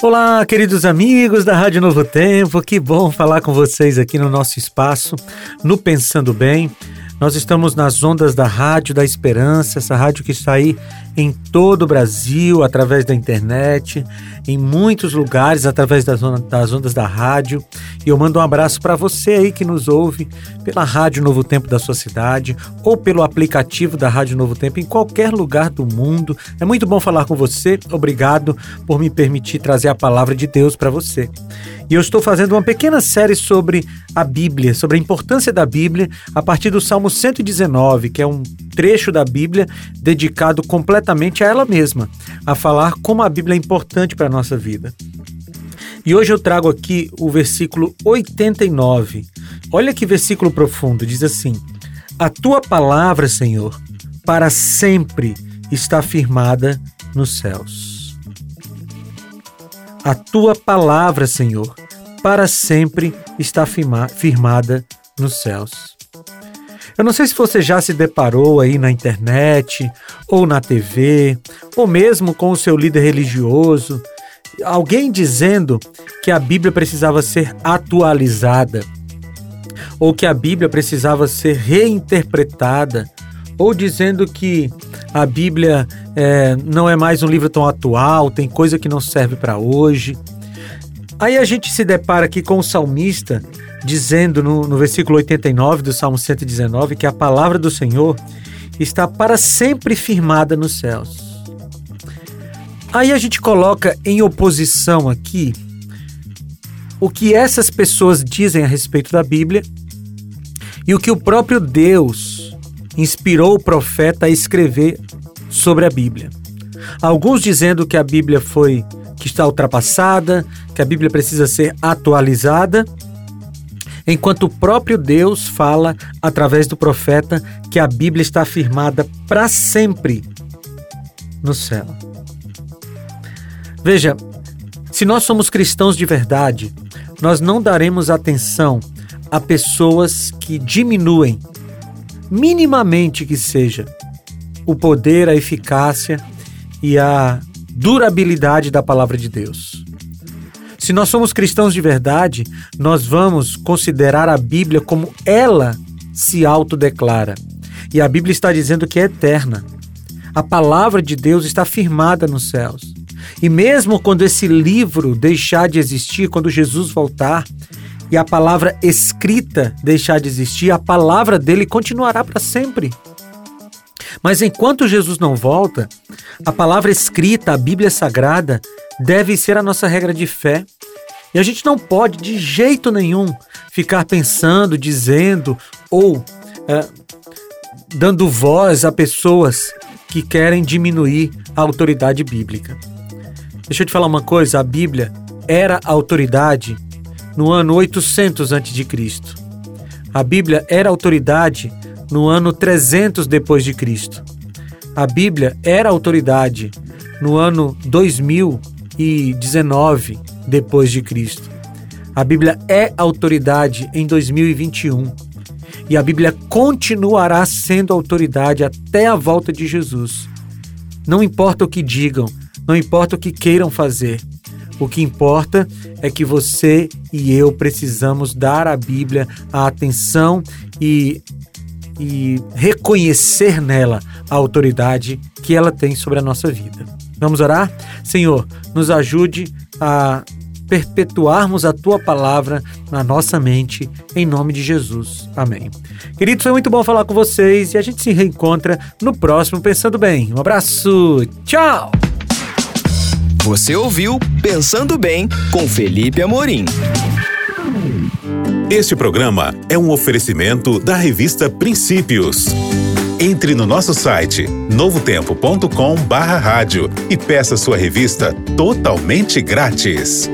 Olá, queridos amigos da Rádio Novo Tempo, que bom falar com vocês aqui no nosso espaço, no Pensando Bem. Nós estamos nas ondas da Rádio da Esperança, essa rádio que está aí em todo o Brasil, através da internet, em muitos lugares, através das, das ondas da rádio. E eu mando um abraço para você aí que nos ouve pela Rádio Novo Tempo da sua cidade ou pelo aplicativo da Rádio Novo Tempo em qualquer lugar do mundo. É muito bom falar com você. Obrigado por me permitir trazer a palavra de Deus para você. E eu estou fazendo uma pequena série sobre a Bíblia, sobre a importância da Bíblia, a partir do Salmo 119, que é um trecho da Bíblia dedicado completamente a ela mesma, a falar como a Bíblia é importante para a nossa vida. E hoje eu trago aqui o versículo 89. Olha que versículo profundo, diz assim: A tua palavra, Senhor, para sempre está firmada nos céus. A tua palavra, Senhor, para sempre está firmada nos céus. Eu não sei se você já se deparou aí na internet, ou na TV, ou mesmo com o seu líder religioso, alguém dizendo que a Bíblia precisava ser atualizada, ou que a Bíblia precisava ser reinterpretada, ou dizendo que a Bíblia é, não é mais um livro tão atual, tem coisa que não serve para hoje. Aí a gente se depara aqui com o salmista dizendo no, no versículo 89 do Salmo 119 que a palavra do Senhor está para sempre firmada nos céus. Aí a gente coloca em oposição aqui o que essas pessoas dizem a respeito da Bíblia e o que o próprio Deus inspirou o profeta a escrever sobre a Bíblia. Alguns dizendo que a Bíblia foi que está ultrapassada, que a Bíblia precisa ser atualizada, enquanto o próprio Deus fala através do profeta que a Bíblia está afirmada para sempre no céu. Veja, se nós somos cristãos de verdade, nós não daremos atenção a pessoas que diminuem minimamente que seja, o poder, a eficácia e a durabilidade da palavra de Deus. Se nós somos cristãos de verdade, nós vamos considerar a Bíblia como ela se autodeclara. E a Bíblia está dizendo que é eterna. A palavra de Deus está firmada nos céus. E mesmo quando esse livro deixar de existir, quando Jesus voltar, e a palavra escrita deixar de existir, a palavra dele continuará para sempre. Mas enquanto Jesus não volta, a palavra escrita, a Bíblia Sagrada, deve ser a nossa regra de fé. E a gente não pode, de jeito nenhum, ficar pensando, dizendo ou é, dando voz a pessoas que querem diminuir a autoridade bíblica. Deixa eu te falar uma coisa: a Bíblia era autoridade no ano 800 a.C. A Bíblia era autoridade no ano 300 depois de Cristo. A Bíblia era autoridade no ano 2019 depois de Cristo. A Bíblia é autoridade em 2021 e a Bíblia continuará sendo autoridade até a volta de Jesus. Não importa o que digam, não importa o que queiram fazer, o que importa é que você e eu precisamos dar à Bíblia a atenção e, e reconhecer nela a autoridade que ela tem sobre a nossa vida. Vamos orar? Senhor, nos ajude a perpetuarmos a tua palavra na nossa mente, em nome de Jesus. Amém. Queridos, foi muito bom falar com vocês e a gente se reencontra no próximo Pensando Bem. Um abraço, tchau! Você ouviu Pensando Bem com Felipe Amorim. Este programa é um oferecimento da revista Princípios. Entre no nosso site novotempo.com/rádio e peça sua revista totalmente grátis.